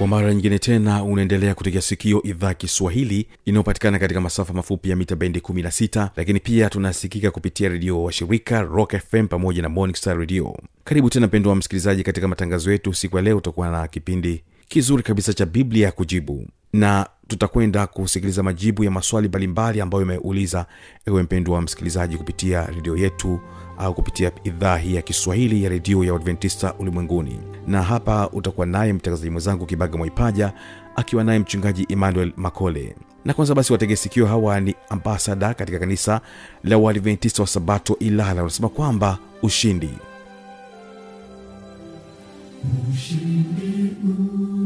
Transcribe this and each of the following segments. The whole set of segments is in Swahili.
kwa mara nyingine tena unaendelea kutegea sikio idhaa kiswahili inayopatikana katika masafa mafupi ya mita bendi 16 lakini pia tunasikika kupitia redio wa shirika rock fm pamoja na morning radio. Karibu tena mpendo wa msikilizaji katika matangazo yetu siku ya leo. Utakuwa na kipindi kizuri kabisa cha biblia ya kujibu na tutakwenda kusikiliza majibu ya maswali mbalimbali ambayo imeuliza ewe mpendo wa msikilizaji kupitia redio yetu au kupitia idhaa hii ya kiswahili ya redio ya uadventista ulimwenguni. Na hapa utakuwa naye mtangazaji mwenzangu kibaga mwaipaja akiwa naye mchungaji emmanuel makole. Na kwanza basi wategesikio hawa ni ambasada katika kanisa la uadventista wa sabato ilala. Wanasema kwamba ushindi. Nitakase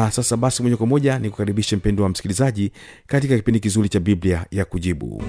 na sasa basi moja kwa moja ni kukaribishe mpendo wa msikilizaji katika kipindi kizuri cha biblia ya kujibu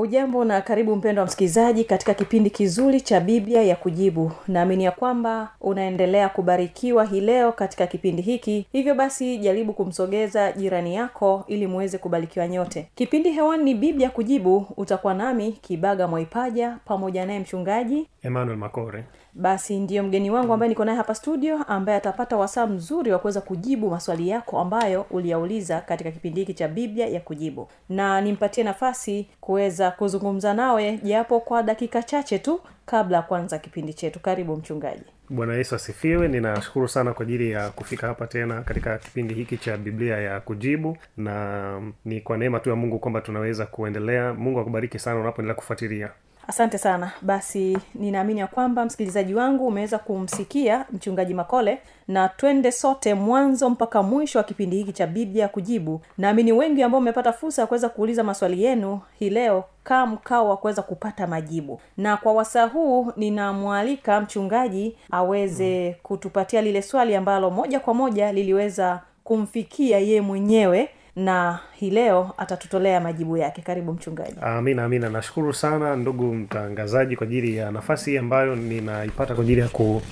ujambo na karibu mpendo wa msikilizaji katika kipindi kizuri cha biblia ya kujibu. Naamini ya kwamba unaendelea kubarikiwa hii leo katika kipindi hiki. Hivyo basi jaribu kumsogeza jirani yako ili muweze kubarikiwa nyote. Kipindi hewani ni biblia kujibu. Utakuwa nami kibaga mwaipaja pamoja naye mchungaji emmanuel makore basi ndiyo mgeni wangu ambaye niko naye hapa studio ambaye atapata wasaa mzuri wa kuweza kujibu maswali yako ambayo uliyauliza katika kipindi hiki cha biblia ya kujibu. Na nimpatie nafasi kuweza kuzungumza nawe japo kwa dakika chache tu kabla ya kuanza kipindi chetu. Karibu mchungaji. Bwana yesu asifiwe. Ninashukuru sana kwa ajili ya kufika hapa tena katika kipindi hiki cha biblia ya kujibu. Na ni kwa neema tu ya mungu kwamba tunaweza kuendelea. Mungu akubariki sana unapoendelea kufuatilia asante sana. Basi ninaamini ya kwamba msikilizaji wangu umeweza kumsikia mchungaji makole na twende sote mwanzo mpaka mwisho wa kipindi hiki cha biblia kujibu. Naamini wengi ambao umepata fursa ya kuweza kuuliza maswali yenu hii leo kaa mkao wa kuweza kupata majibu. Na kwa wasaa huu ninamwalika mchungaji aweze kutupatia lile swali ambalo moja kwa moja liliweza kumfikia yeye mwenyewe na hii leo atatutolea majibu yake. Karibu mchungaji. Amina amina. Nashukuru sana ndugu mtangazaji kwa ajili ya nafasi ambayo ninaipata kwa ajili ya ku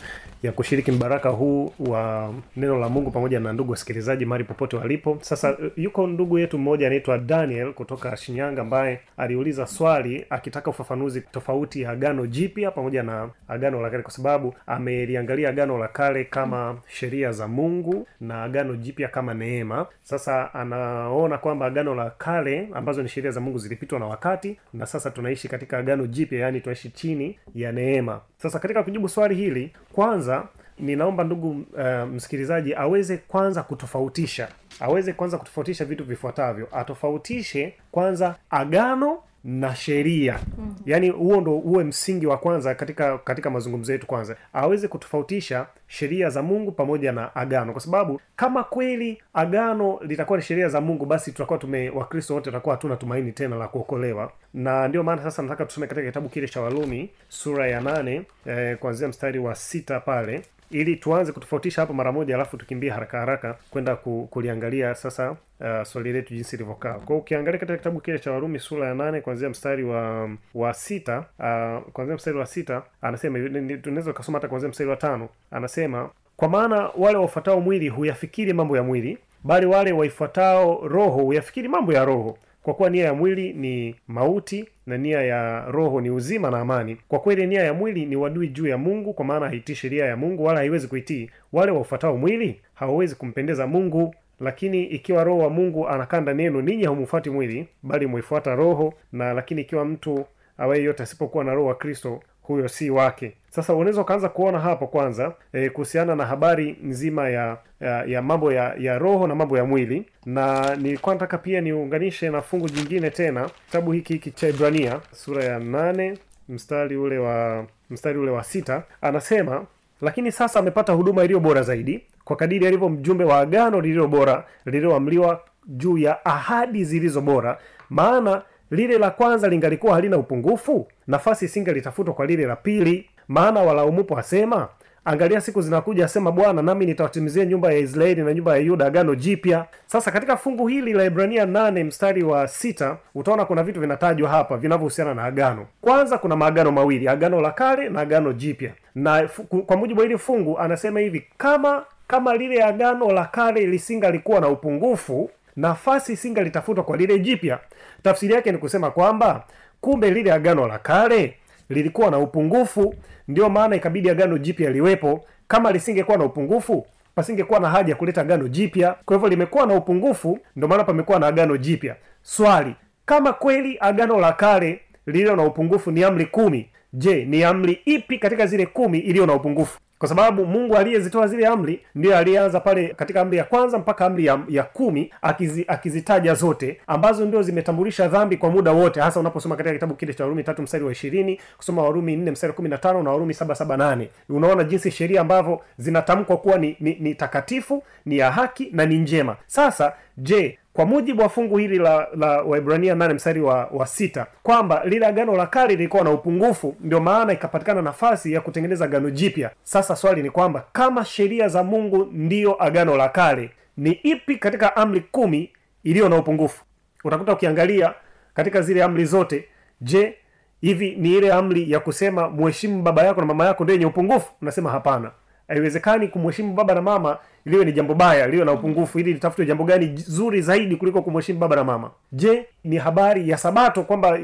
ya kushiriki mbaraka huu wa neno la mungu pamoja na ndugu wasikilizaji mahali popote walipo. Sasa yuko ndugu yetu mmoja anaitwa daniel kutoka shinyanga ambaye aliuliza swali akitaka ufafanuzi tofauti ya agano jipya pamoja na agano la kale kwa sababu ameliangalia agano la kale kama sheria za mungu na agano jipya kama neema. Sasa anaona kwamba agano la kale ambazo ni sheria za mungu zilipitwa na wakati na sasa tunaishi katika agano jipya yaani tunaishi chini ya neema. Sasa katika kujibu swali hili kwanza ninaomba ndugu uh, msikilizaji aweze kwanza kutofautisha. Aweze kwanza kutofautisha vitu vifuatavyo. Atofautishe kwanza agano na sheria. Mm-hmm. yaani huo ndo uwe msingi wa kwanza katika katika mazungumzo yetu kwanza. Aweze kutofautisha sheria za mungu pamoja na agano. Kwa sababu kama kweli agano litakuwa ni sheria za mungu basi tutakuwa tume wakristo wote tutakuwa hatuna tumaini tena la kuokolewa. Na ndio maana sasa nataka tusome katika kitabu kile cha walumi sura ya nane eh, kuanzia mstari wa sita pale ili tuanze kutofautisha hapo mara moja alafu tukimbie haraka haraka kwenda kuliangalia sasa uh, swali letu jinsi ilivyokaa. Kwao ukiangalia katika kitabu kile cha warumi sura ya nane kuanzia mstari wa wa sita uh, kuanzia mstari wa sita anasema tunaweza ukasoma hata kuanzia mstari wa tano. Anasema kwa maana wale wafuatao mwili huyafikiri mambo ya mwili bali wale waifuatao roho huyafikiri mambo ya roho kwa kuwa nia ya mwili ni mauti na nia ya roho ni uzima na amani. Kwa kweli nia ya mwili ni wadui juu ya mungu kwa maana haitii sheria ya mungu wala haiwezi kuitii wale waufuatao mwili. Hawawezi kumpendeza mungu lakini ikiwa roho wa mungu anakaa ndani yenu ninyi haumufuati mwili bali mwifuata roho na lakini ikiwa mtu awaye yote asipokuwa na roho wa kristo huyo si wake. Sasa unaweza ukaanza kuona hapo kwanza e, kuhusiana na habari nzima ya ya, ya mambo ya, ya roho na mambo ya mwili. Na nilikuwa nataka pia niunganishe na fungu jingine tena kitabu hiki hiki cha ibrania sura ya nane mstari ule wa mstari ule wa sita. Anasema lakini sasa amepata huduma iliyo bora zaidi kwa kadiri alivyo mjumbe wa agano lililo bora lililoamliwa juu ya ahadi zilizo bora. Maana lile la kwanza lingalikuwa halina upungufu? Nafasi isingalitafutwa kwa lile la pili. Maana walaumupo asema angalia siku zinakuja asema bwana nami nitawatimizia nyumba ya israeli na nyumba ya yuda agano jipya. Sasa katika fungu hili la ibrania 8 mstari wa sita utaona kuna vitu vinatajwa hapa vinavyohusiana na agano. Kwanza kuna maagano mawili agano la kale na agano jipya. Na kwa mujibu wa hili fungu anasema hivi kama kama lile agano la kale lisingalikuwa na upungufu nafasi isingalitafutwa kwa lile jipya. Tafsiri yake ni kusema kwamba kumbe lile agano la kale lilikuwa na upungufu ndio maana ikabidi agano jipya liwepo. Kama lisingekuwa na upungufu pasingekuwa na haja ya kuleta agano jipya. Kwa hivyo limekuwa na upungufu ndio maana pamekuwa na agano jipya. Swali kama kweli agano la kale lililo na upungufu ni amri kumi je ni amri ipi katika zile kumi iliyo na upungufu kwa sababu mungu aliyezitoa zile amri ndiyo aliyeanza pale katika amri ya kwanza mpaka amri ya, ya kumi akizi, akizitaja zote ambazo ndio zimetambulisha dhambi kwa muda wote hasa unaposoma katika kitabu kile cha warumi tatu mstari wa ishirini kusoma warumi nne mstari kumi na tano na warumi saba saba nane. Unaona jinsi sheria ambavyo zinatamkwa kuwa ni, ni, ni takatifu ni ya haki na ni njema. Sasa je kwa mujibu wa fungu hili la la waibrania nane mstari wa, wa sita kwamba lile agano la kale lilikuwa na upungufu ndio maana ikapatikana nafasi ya kutengeneza agano jipya. Sasa swali ni kwamba kama sheria za mungu ndiyo agano la kale ni ipi katika amri kumi iliyo na upungufu? Utakuta ukiangalia katika zile amri zote je hivi ni ile amri ya kusema mheshimu baba yako na mama yako ndio yenye upungufu? Unasema hapana haiwezekani kumheshimu baba na mama liwe ni jambo baya liwe na upungufu ili litafutwe jambo gani zuri zaidi kuliko kumheshimu baba na mama. Je ni habari ya sabato kwamba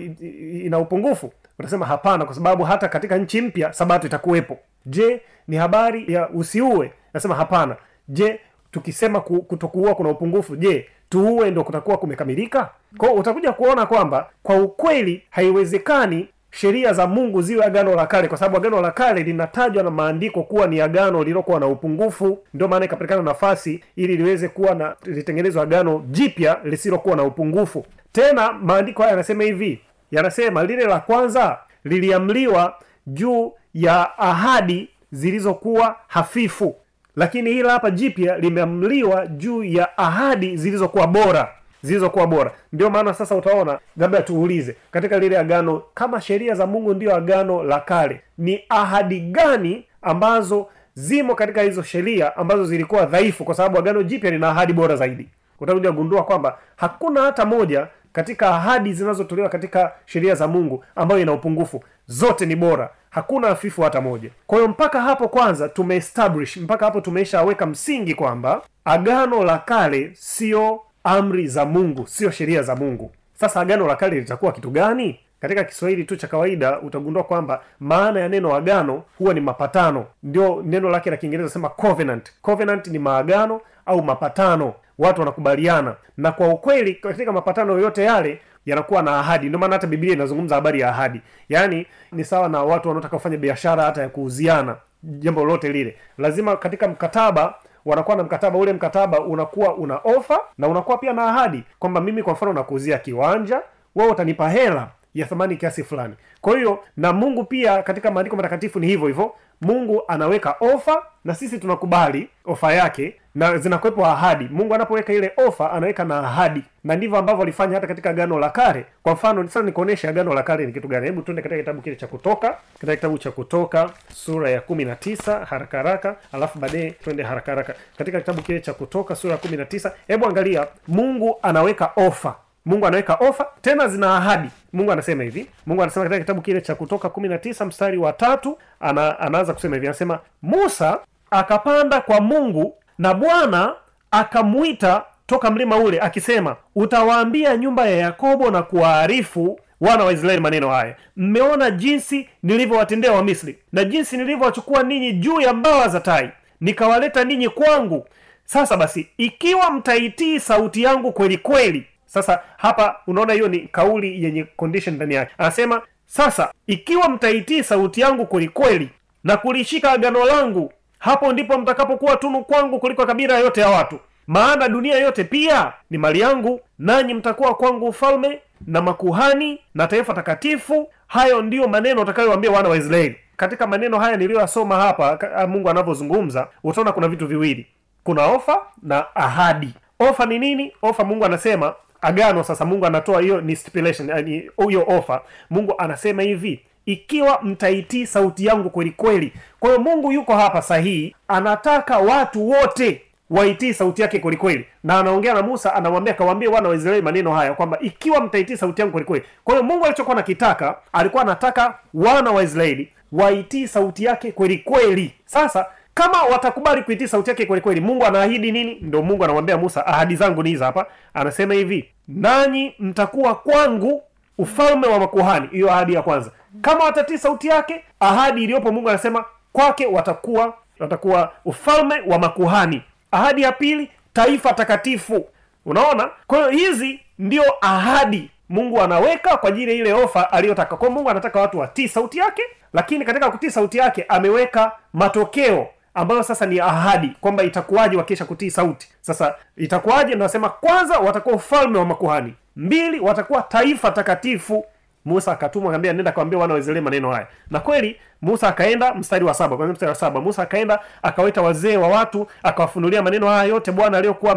ina upungufu? Utasema hapana kwa sababu hata katika nchi mpya sabato itakuwepo. Je ni habari ya usiue? Nasema hapana. Je tukisema kutokuua kuna upungufu je tuue ndo kutakuwa kumekamilika? Kwao utakuja kuona kwamba kwa ukweli haiwezekani sheria za mungu ziwe agano la kale kwa sababu agano la kale linatajwa na maandiko kuwa ni agano lililokuwa na upungufu. Ndio maana ikapatikana nafasi ili liweze kuwa na litengenezwa agano jipya lisilokuwa na upungufu. Tena maandiko haya yanasema hivi yanasema lile la kwanza liliamliwa juu ya ahadi zilizokuwa hafifu. Lakini hili hapa jipya limeamliwa juu ya ahadi zilizokuwa bora zilizokuwa bora. Ndio maana sasa utaona labda tuulize katika lile agano kama sheria za mungu ndio agano la kale ni ahadi gani ambazo zimo katika hizo sheria ambazo zilikuwa dhaifu? Kwa sababu agano jipya lina ahadi bora zaidi. Utakuja kugundua kwamba hakuna hata moja katika ahadi zinazotolewa katika sheria za mungu ambayo ina upungufu. Zote ni bora. Hakuna hafifu hata moja. Kwa hiyo mpaka hapo kwanza tumeestablish mpaka hapo tumeshaweka msingi kwamba agano la kale sio amri za mungu sio sheria za mungu. Sasa agano la kale litakuwa kitu gani? Katika kiswahili tu cha kawaida utagundua kwamba maana ya neno agano huwa ni mapatano. Ndio neno lake la kiingereza sema covenant. Covenant ni maagano au mapatano. Watu wanakubaliana. Na kwa ukweli katika mapatano yoyote yale yanakuwa na ahadi. Ndio maana hata biblia inazungumza habari ya ahadi. Yaani ni sawa na watu wanaotaka kufanya biashara hata ya kuuziana. Jambo lolote lile. Lazima katika mkataba wanakuwa na mkataba ule mkataba unakuwa una ofa na unakuwa pia na ahadi kwamba mimi kwa mfano nakuuzia kiwanja wewe utanipa hela ya thamani kiasi fulani. Kwa hiyo na mungu pia katika maandiko matakatifu ni hivyo hivyo mungu anaweka ofa na sisi tunakubali ofa yake na zinakuwepo ahadi. Mungu anapoweka ile ofa anaweka na ahadi. Na ndivyo ambavyo alifanya hata katika agano la kale. Kwa mfano sasa nikuonyeshe agano la kale ni kitu gani? Hebu tuende katika kitabu kile cha kutoka katika kitabu cha kutoka sura ya kumi na tisa haraka haraka. Alafu baadaye twende haraka haraka. Katika kitabu kile cha kutoka sura ya kumi na tisa hebu angalia mungu anaweka ofa. Mungu anaweka ofa tena zina ahadi. Mungu anasema hivi. Mungu anasema katika kitabu kile cha kutoka kumi na tisa mstari wa tatu ana, anaanza kusema hivi. Anasema musa akapanda kwa mungu na bwana akamwita toka mlima ule akisema utawaambia nyumba ya yakobo na kuwaarifu wana wa israeli maneno haya. Mmeona jinsi nilivyowatendea wamisri na jinsi nilivyowachukua ninyi juu ya mbawa za tai nikawaleta ninyi kwangu. Sasa basi ikiwa mtaitii sauti yangu kweli kweli. Sasa hapa unaona hiyo ni kauli yenye condition ndani yake. Anasema sasa ikiwa mtaitii sauti yangu kwelikweli na kulishika agano langu hapo ndipo mtakapokuwa tunu kwangu kuliko kabila yote ya watu. Maana dunia yote pia ni mali yangu nanyi mtakuwa kwangu ufalme na makuhani na taifa takatifu. Hayo ndiyo maneno utakayowambia wana wa israeli. Katika maneno haya niliyoyasoma hapa mungu anavyozungumza utaona kuna vitu viwili. Kuna ofa na ahadi. Ofa ni nini? Ofa mungu anasema agano. Sasa mungu anatoa hiyo ni stipulation huyo ofa. Mungu anasema hivi ikiwa mtaitii sauti yangu kweli kweli. Kwa hiyo mungu yuko hapa sahihi anataka watu wote waitii sauti yake kweli kweli. Na anaongea na musa anamwambia akawaambia wana wa israeli maneno haya kwamba ikiwa mtaitii sauti yangu kweli kweli. Kwa hiyo mungu alichokuwa nakitaka alikuwa anataka wana wa israeli waitii sauti yake kweli kweli. Sasa kama watakubali kuitii sauti yake kweli kweli mungu anaahidi nini? Ndo mungu anamwambia musa ahadi zangu ni hapa. Anasema hivi nanyi mtakuwa kwangu ufalme wa makuhani. Hiyo ahadi ya kwanza kama watatii sauti yake ahadi iliyopo mungu anasema kwake watakuwa watakuwa ufalme wa makuhani. Ahadi ya pili taifa takatifu. Unaona? Kwa hiyo hizi ndio ahadi mungu anaweka kwa ajili ya ile ofa aliyotaka. Kwa mungu anataka watu watii sauti yake lakini katika kutii sauti yake ameweka matokeo ambayo sasa ni ahadi kwamba itakuwaje wakisha kutii sauti. Sasa itakuwaje? Nasema kwanza watakuwa ufalme wa makuhani. Mbili watakuwa taifa takatifu musa akatumwa akaambia nenda kawambia wana wa israeli maneno haya. Na kweli musa akaenda mstari wa saba kwanzia mstari wa saba. Musa akaenda akawaita wazee wa watu akawafunulia maneno haya yote bwana aliyokuwa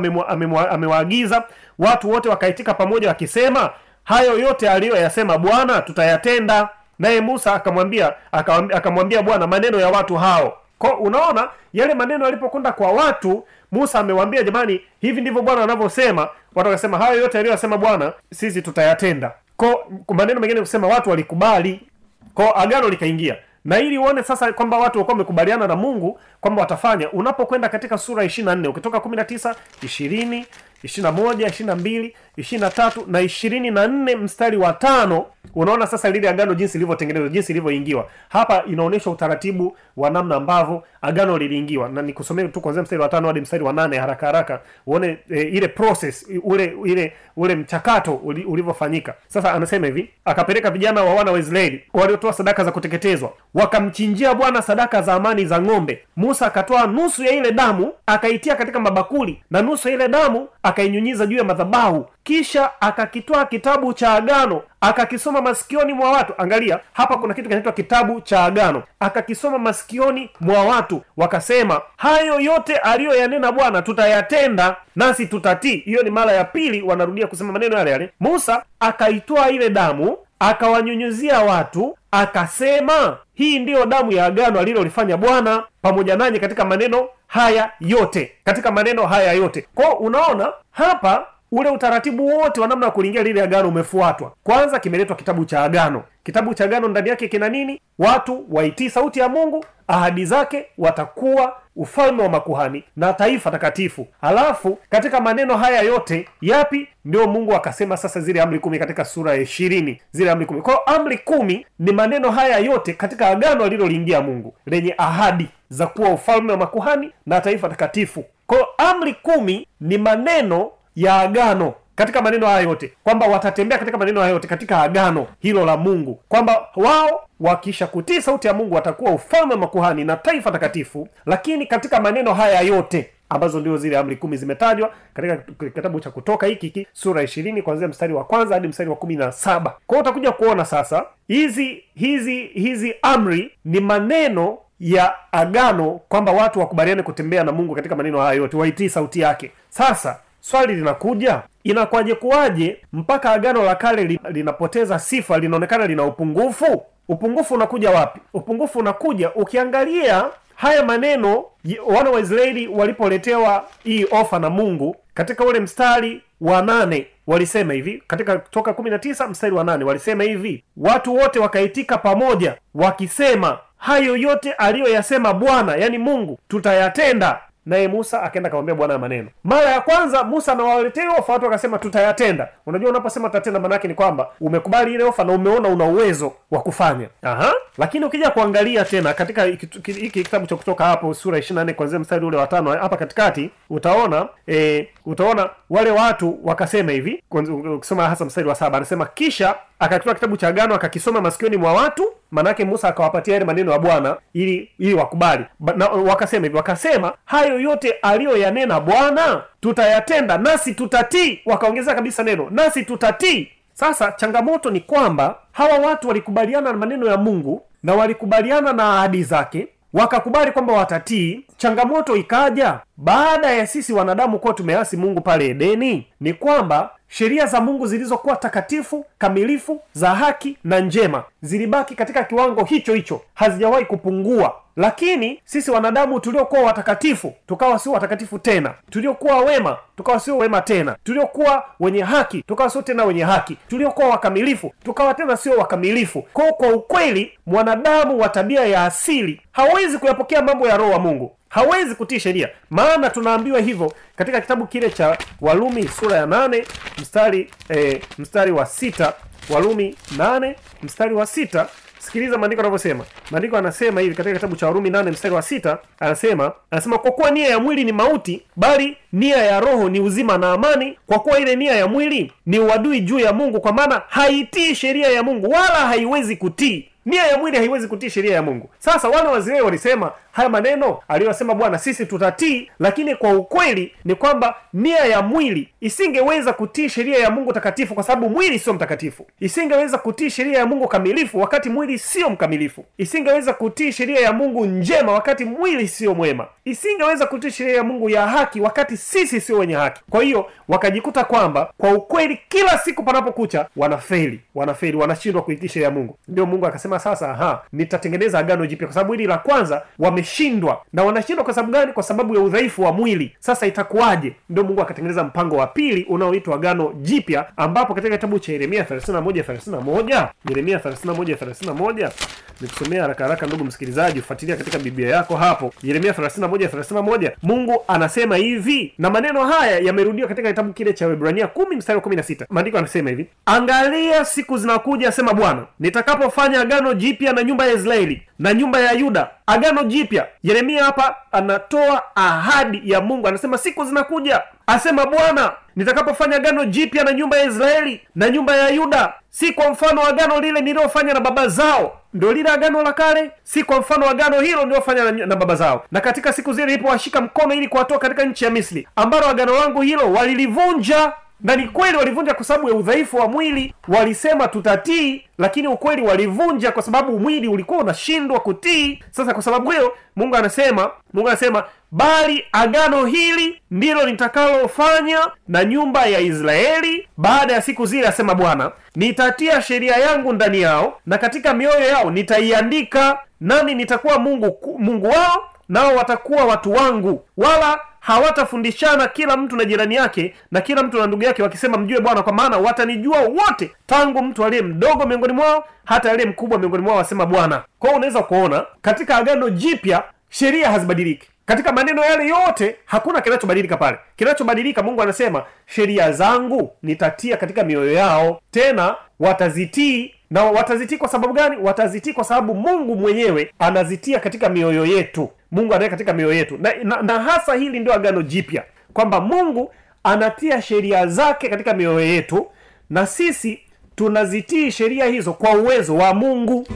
amewaagiza. Watu wote wakaitika pamoja wakisema hayo yote aliyoyasema bwana tutayatenda. Naye musa akamwambia akamwambia bwana maneno ya watu hao. Kwa unaona yale maneno yalipokwenda kwa watu musa amewambia jamani hivi ndivyo bwana anavyosema. Watu wakasema hayo yote aliyoyasema bwana sisi tutayatenda kwa maneno mengine kusema watu walikubali. Ko agano likaingia. Na ili uone sasa kwamba watu walikuwa wamekubaliana na mungu kwamba watafanya unapokwenda katika sura ishiri na nne ukitoka kumi na tisa ishirini ishirina moja ishirina mbili ishirina tatu na ishirini na nne mstari wa tano. Unaona sasa lile agano jinsi lilivyotengenezwa jinsi ilivyoingiwa. Hapa inaonyesha utaratibu wa namna ambavyo agano liliingiwa. Na nikusomee tu kwanzia mstari wa tano hadi mstari wa nane haraka haraka uone e, ile process ule ile ule mchakato ulivyofanyika. Sasa anasema hivi akapeleka vijana wa wana wa israeli waliotoa sadaka za kuteketezwa wakamchinjia bwana sadaka za amani za ng'ombe. Musa akatoa nusu ya ile damu akaitia katika mabakuli na nusu ya ile damu akainyunyiza juu ya madhabahu. Kisha akakitoa kitabu cha agano akakisoma masikioni mwa watu. Angalia hapa kuna kitu kinaitwa kitabu cha agano. Akakisoma masikioni mwa watu wakasema hayo yote aliyoyanena bwana tutayatenda nasi tutatii. Hiyo ni mara ya pili wanarudia kusema maneno yale yale. Musa akaitoa ile damu akawanyunyuzia watu akasema hii ndiyo damu ya agano alilolifanya bwana pamoja nanyi katika maneno haya yote katika maneno haya yote. Kwao unaona hapa ule utaratibu wote wa namna ya kulingia lile agano umefuatwa. Kwanza kimeletwa kitabu cha agano. Kitabu cha agano ndani yake kina nini? Watu waitii sauti ya mungu ahadi zake watakuwa ufalme wa makuhani na taifa takatifu. Halafu katika maneno haya yote yapi? Ndio mungu akasema sasa zile amri kumi katika sura ya ishirini. Zile amri kumi. Kwao amri kumi ni maneno haya yote katika agano aliloliingia mungu lenye ahadi za kuwa ufalme wa makuhani na taifa takatifu. Kwao amri kumi ni maneno ya agano katika maneno haya yote kwamba watatembea katika maneno haya yote katika agano hilo la mungu kwamba wao wakisha kutii sauti ya mungu watakuwa ufalme wa makuhani na taifa takatifu lakini katika maneno haya yote ambazo ndio zile amri kumi zimetajwa katika kitabu cha kutoka hiki hiki sura ishirini kuanzia mstari wa kwanza hadi mstari wa kumi na saba. Kwao utakuja kuona sasa hizi hizi hizi amri ni maneno ya agano kwamba watu wakubaliane kutembea na mungu katika maneno haya yote waitii sauti yake. Sasa swali linakuja inakwaje kuwaje mpaka agano la kale linapoteza sifa linaonekana lina upungufu? Upungufu unakuja wapi? Upungufu unakuja ukiangalia haya maneno wana wa israeli walipoletewa hii ofa na mungu katika ule mstari wa nane walisema hivi katika toka kumi na tisa mstari wa nane walisema hivi watu wote wakaitika pamoja wakisema hayo yote aliyoyasema bwana yani mungu tutayatenda naye musa akaenda akamwambia bwana maneno. Mara ya kwanza musa amewaletea ofa watu wakasema tutayatenda. Unajua unaposema tutatenda maanaake ni kwamba umekubali ile ofa na umeona una uwezo wa kufanya. Aha. lakini ukija kuangalia tena katika hiki kitabu cha kutoka hapo sura 24 kuanzia mstari ule wa tano hapa katikati utaona e, utaona wale watu wakasema hivi ukisoma hasa mstari wa saba anasema kisha akakitoa kitabu cha agano akakisoma masikioni mwa watu manake musa akawapatia yale maneno ya bwana ili ili wakubali. Ba- na, wakasema hivi wakasema hayo yote aliyoyanena bwana tutayatenda nasi tutatii. Wakaongezea kabisa neno nasi tutatii. Sasa changamoto ni kwamba hawa watu walikubaliana na maneno ya mungu na walikubaliana na ahadi zake wakakubali kwamba watatii. Changamoto ikaja baada ya sisi wanadamu kuwa tumeasi mungu pale edeni? Ni kwamba sheria za mungu zilizokuwa takatifu kamilifu za haki na njema zilibaki katika kiwango hicho hicho hazijawahi kupungua. Lakini sisi wanadamu tuliokuwa watakatifu tukawa sio watakatifu tena. Tuliokuwa wema tukawa sio wema tena. Tuliokuwa wenye haki tukawa sio tena wenye haki. Tuliokuwa wakamilifu tukawa tena sio wakamilifu. Kwao kwa ukweli mwanadamu wa tabia ya asili hawezi kuyapokea mambo ya roho wa mungu hawezi kutii sheria. Maana tunaambiwa hivyo katika kitabu kile cha walumi sura ya nane mstari e, mstari wa sita. Walumi nane mstari wa sita. Sikiliza maandiko anavyosema maandiko anasema hivi katika kitabu cha warumi nane mstari wa sita. Anasema anasema kwa kuwa nia ya mwili ni mauti bali nia ya roho ni uzima na amani. Kwa kuwa ile nia ya mwili ni uadui juu ya mungu kwa maana haitii sheria ya mungu wala haiwezi kutii nia ya mwili haiwezi kutii sheria ya mungu. Sasa wana wa walisema haya maneno aliyosema bwana sisi tutatii lakini kwa ukweli ni kwamba nia ya mwili isingeweza kutii sheria ya mungu takatifu kwa sababu mwili sio mtakatifu. Isingeweza kutii sheria ya mungu kamilifu wakati mwili sio mkamilifu. Isingeweza kutii sheria ya mungu njema wakati mwili sio mwema isingeweza kutii sheria ya mungu ya haki wakati sisi sio wenye haki. Kwa hiyo wakajikuta kwamba kwa ukweli kila siku panapokucha wanafeli wanafeli wanashindwa kuitii sheria ya mungu. Ndio mungu akasema sasa aha nitatengeneza agano jipya. Kwa sababu hili la kwanza wameshindwa. Na wanashindwa kwa sababu gani? Kwa sababu ya udhaifu wa mwili. Sasa itakuwaje? Ndio mungu akatengeneza mpango wa pili unaoitwa agano jipya ambapo katika kitabu cha yeremia 31 31 yeremia 31 31 nikusomea haraka haraka ndugu msikilizaji ufuatilia katika biblia yako hapo. Yeremia 31 31 mungu anasema hivi na maneno haya yamerudiwa katika kitabu kile cha webrania 10 mstari wa 16 maandiko anasema hivi angalia siku zinakuja asema bwana nitakapofanya agano jipya na nyumba ya israeli na nyumba ya yuda. Agano jipya. Yeremia hapa anatoa ahadi ya mungu. Anasema siku zinakuja asema bwana nitakapofanya agano jipya na nyumba ya israeli na nyumba ya yuda. Si kwa mfano agano lile nililofanya na baba zao ndio lile agano la kale. Si kwa mfano agano hilo niliofanya na, na baba zao. Na katika siku zile nilipowashika mkono ili kuwatoa katika nchi ya misri ambalo agano langu hilo walilivunja na ni kweli walivunja kwa sababu ya udhaifu wa mwili walisema tutatii lakini ukweli walivunja kwa sababu mwili ulikuwa unashindwa kutii. Sasa kwa sababu hiyo mungu anasema mungu anasema bali agano hili ndilo nitakalofanya na nyumba ya israeli baada ya siku zile asema bwana. Nitatia sheria yangu ndani yao na katika mioyo yao nitaiandika nami nitakuwa mungu mungu wao nao watakuwa watu wangu. Wala hawatafundishana kila mtu na jirani yake na kila mtu na ndugu yake wakisema mjue bwana kwa maana watanijua wote tangu mtu aliye mdogo miongoni mwao hata aliye mkubwa miongoni mwao wasema bwana. Kwao unaweza kuona katika agano jipya sheria hazibadiliki. Katika maneno yale yote hakuna kinachobadilika pale. Kinachobadilika mungu anasema sheria zangu nitatia katika mioyo yao tena watazitii na watazitii kwa sababu gani? Watazitii kwa sababu mungu mwenyewe anazitia katika mioyo yetu. Mungu anaweka katika mioyo yetu. Na, na, na hasa hili ndio agano jipya. Kwamba mungu anatia sheria zake katika mioyo yetu na sisi tunazitii sheria hizo kwa uwezo wa mungu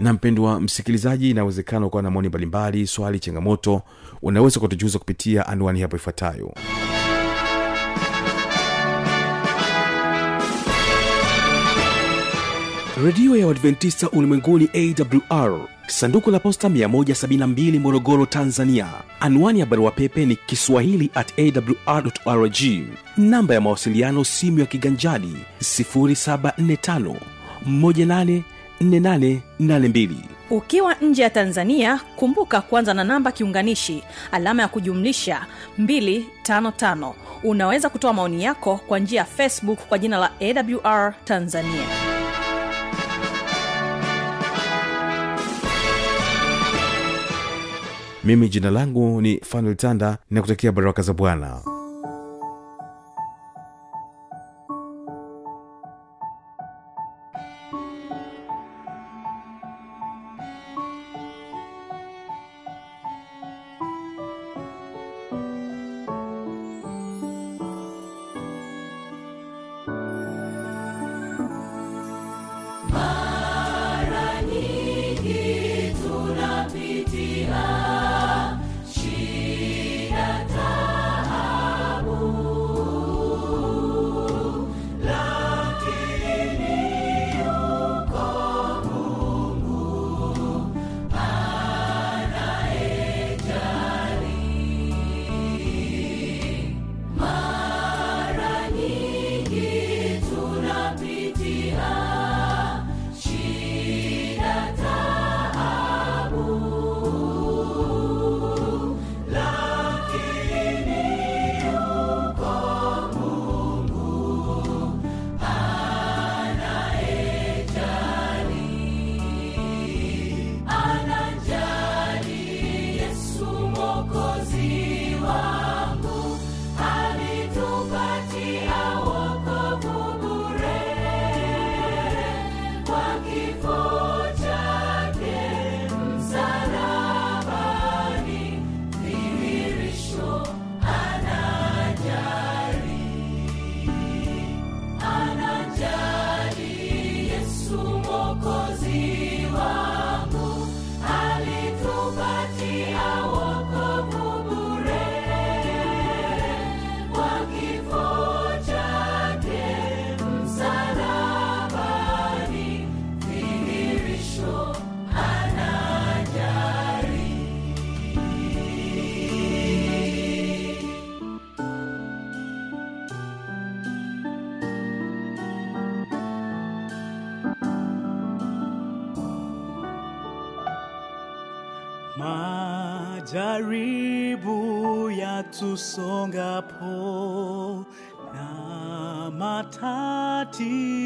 na mpendwa msikilizaji inawezekana ukawa na maoni mbalimbali swali changamoto unaweza kutujuza kupitia anwani hapo ifuatayo. Redio ya uadventista ulimwenguni awr sanduku la posta 172 morogoro tanzania. Anwani ya barua pepe ni kiswahili at awr rg namba ya mawasiliano simu ya kiganjadi 745 184882 ukiwa nje ya tanzania kumbuka kuanza na namba kiunganishi alama ya kujumlisha 255 unaweza kutoa maoni yako kwa njia ya facebook kwa jina la awr tanzania. Mimi jina langu ni fanuel tanda nakutakia baraka za bwana majaribu yatusongapo na matatizo